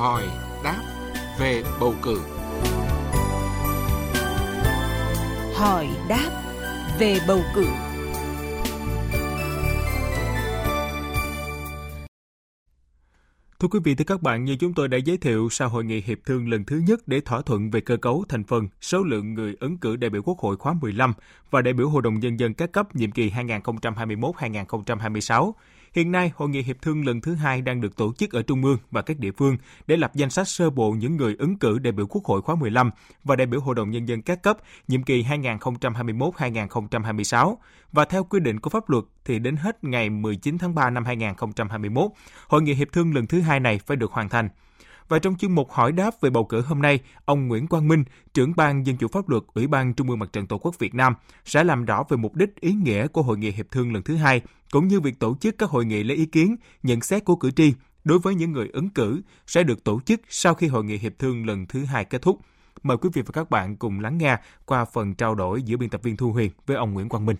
hỏi đáp về bầu cử. Hỏi đáp về bầu cử. Thưa quý vị, thưa các bạn, như chúng tôi đã giới thiệu sau hội nghị hiệp thương lần thứ nhất để thỏa thuận về cơ cấu thành phần, số lượng người ứng cử đại biểu Quốc hội khóa 15 và đại biểu Hội đồng Nhân dân các cấp nhiệm kỳ 2021-2026, Hiện nay, Hội nghị Hiệp thương lần thứ hai đang được tổ chức ở Trung ương và các địa phương để lập danh sách sơ bộ những người ứng cử đại biểu Quốc hội khóa 15 và đại biểu Hội đồng Nhân dân các cấp nhiệm kỳ 2021-2026. Và theo quy định của pháp luật thì đến hết ngày 19 tháng 3 năm 2021, Hội nghị Hiệp thương lần thứ hai này phải được hoàn thành. Và trong chương mục hỏi đáp về bầu cử hôm nay, ông Nguyễn Quang Minh, trưởng ban Dân chủ pháp luật Ủy ban Trung ương Mặt trận Tổ quốc Việt Nam sẽ làm rõ về mục đích ý nghĩa của hội nghị hiệp thương lần thứ hai, cũng như việc tổ chức các hội nghị lấy ý kiến, nhận xét của cử tri đối với những người ứng cử sẽ được tổ chức sau khi hội nghị hiệp thương lần thứ hai kết thúc. Mời quý vị và các bạn cùng lắng nghe qua phần trao đổi giữa biên tập viên Thu Huyền với ông Nguyễn Quang Minh.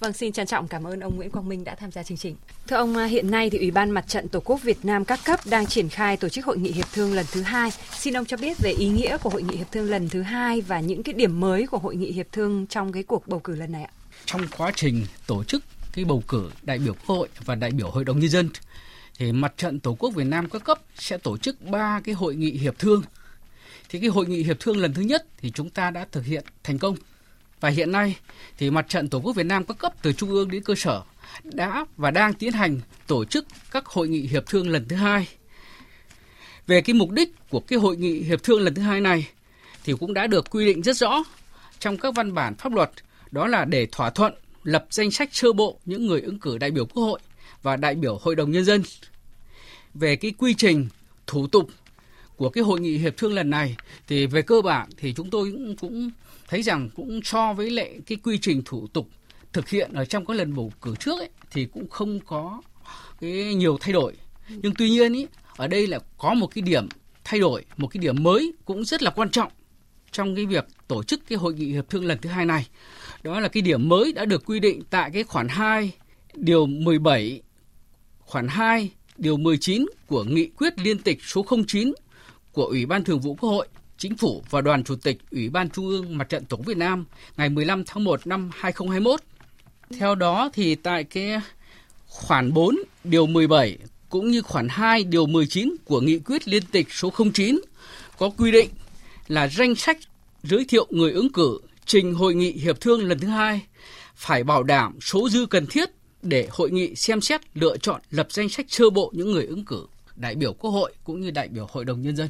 Vâng, xin trân trọng cảm ơn ông Nguyễn Quang Minh đã tham gia chương trình. Thưa ông, à, hiện nay thì Ủy ban Mặt trận Tổ quốc Việt Nam các cấp đang triển khai tổ chức hội nghị hiệp thương lần thứ hai. Xin ông cho biết về ý nghĩa của hội nghị hiệp thương lần thứ hai và những cái điểm mới của hội nghị hiệp thương trong cái cuộc bầu cử lần này ạ. Trong quá trình tổ chức cái bầu cử đại biểu Quốc hội và đại biểu Hội đồng nhân dân thì Mặt trận Tổ quốc Việt Nam các cấp sẽ tổ chức ba cái hội nghị hiệp thương. Thì cái hội nghị hiệp thương lần thứ nhất thì chúng ta đã thực hiện thành công và hiện nay thì Mặt trận Tổ quốc Việt Nam các cấp từ trung ương đến cơ sở đã và đang tiến hành tổ chức các hội nghị hiệp thương lần thứ hai. Về cái mục đích của cái hội nghị hiệp thương lần thứ hai này thì cũng đã được quy định rất rõ trong các văn bản pháp luật đó là để thỏa thuận lập danh sách sơ bộ những người ứng cử đại biểu Quốc hội và đại biểu Hội đồng Nhân dân. Về cái quy trình, thủ tục của cái hội nghị hiệp thương lần này thì về cơ bản thì chúng tôi cũng, cũng thấy rằng cũng so với lệ cái quy trình thủ tục thực hiện ở trong các lần bầu cử trước ấy, thì cũng không có cái nhiều thay đổi. Nhưng tuy nhiên ý, ở đây là có một cái điểm thay đổi một cái điểm mới cũng rất là quan trọng trong cái việc tổ chức cái hội nghị hiệp thương lần thứ hai này. Đó là cái điểm mới đã được quy định tại cái khoản 2 điều 17 khoản 2 điều 19 của nghị quyết liên tịch số 09 của Ủy ban Thường vụ Quốc hội, Chính phủ và Đoàn Chủ tịch Ủy ban Trung ương Mặt trận Tổ quốc Việt Nam ngày 15 tháng 1 năm 2021. Theo đó thì tại cái khoản 4 điều 17 cũng như khoản 2 điều 19 của nghị quyết liên tịch số 09 có quy định là danh sách giới thiệu người ứng cử trình hội nghị hiệp thương lần thứ hai phải bảo đảm số dư cần thiết để hội nghị xem xét lựa chọn lập danh sách sơ bộ những người ứng cử đại biểu Quốc hội cũng như đại biểu Hội đồng Nhân dân.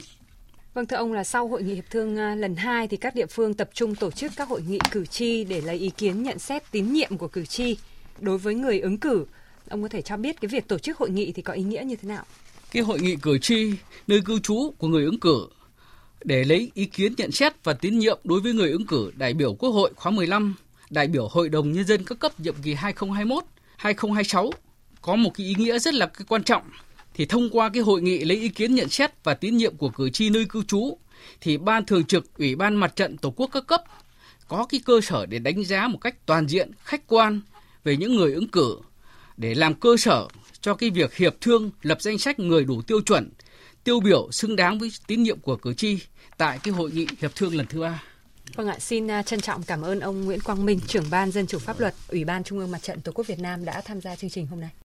Vâng thưa ông là sau hội nghị hiệp thương à, lần 2 thì các địa phương tập trung tổ chức các hội nghị cử tri để lấy ý kiến nhận xét tín nhiệm của cử tri đối với người ứng cử. Ông có thể cho biết cái việc tổ chức hội nghị thì có ý nghĩa như thế nào? Cái hội nghị cử tri nơi cư trú của người ứng cử để lấy ý kiến nhận xét và tín nhiệm đối với người ứng cử đại biểu Quốc hội khóa 15, đại biểu Hội đồng Nhân dân các cấp nhiệm kỳ 2021-2026 có một cái ý nghĩa rất là quan trọng thì thông qua cái hội nghị lấy ý kiến nhận xét và tín nhiệm của cử tri nơi cư trú thì ban thường trực ủy ban mặt trận tổ quốc các cấp có cái cơ sở để đánh giá một cách toàn diện khách quan về những người ứng cử để làm cơ sở cho cái việc hiệp thương lập danh sách người đủ tiêu chuẩn tiêu biểu xứng đáng với tín nhiệm của cử tri tại cái hội nghị hiệp thương lần thứ ba. Vâng ạ, xin à, trân trọng cảm ơn ông Nguyễn Quang Minh, trưởng ban Dân chủ pháp luật, Ủy ban Trung ương Mặt trận Tổ quốc Việt Nam đã tham gia chương trình hôm nay.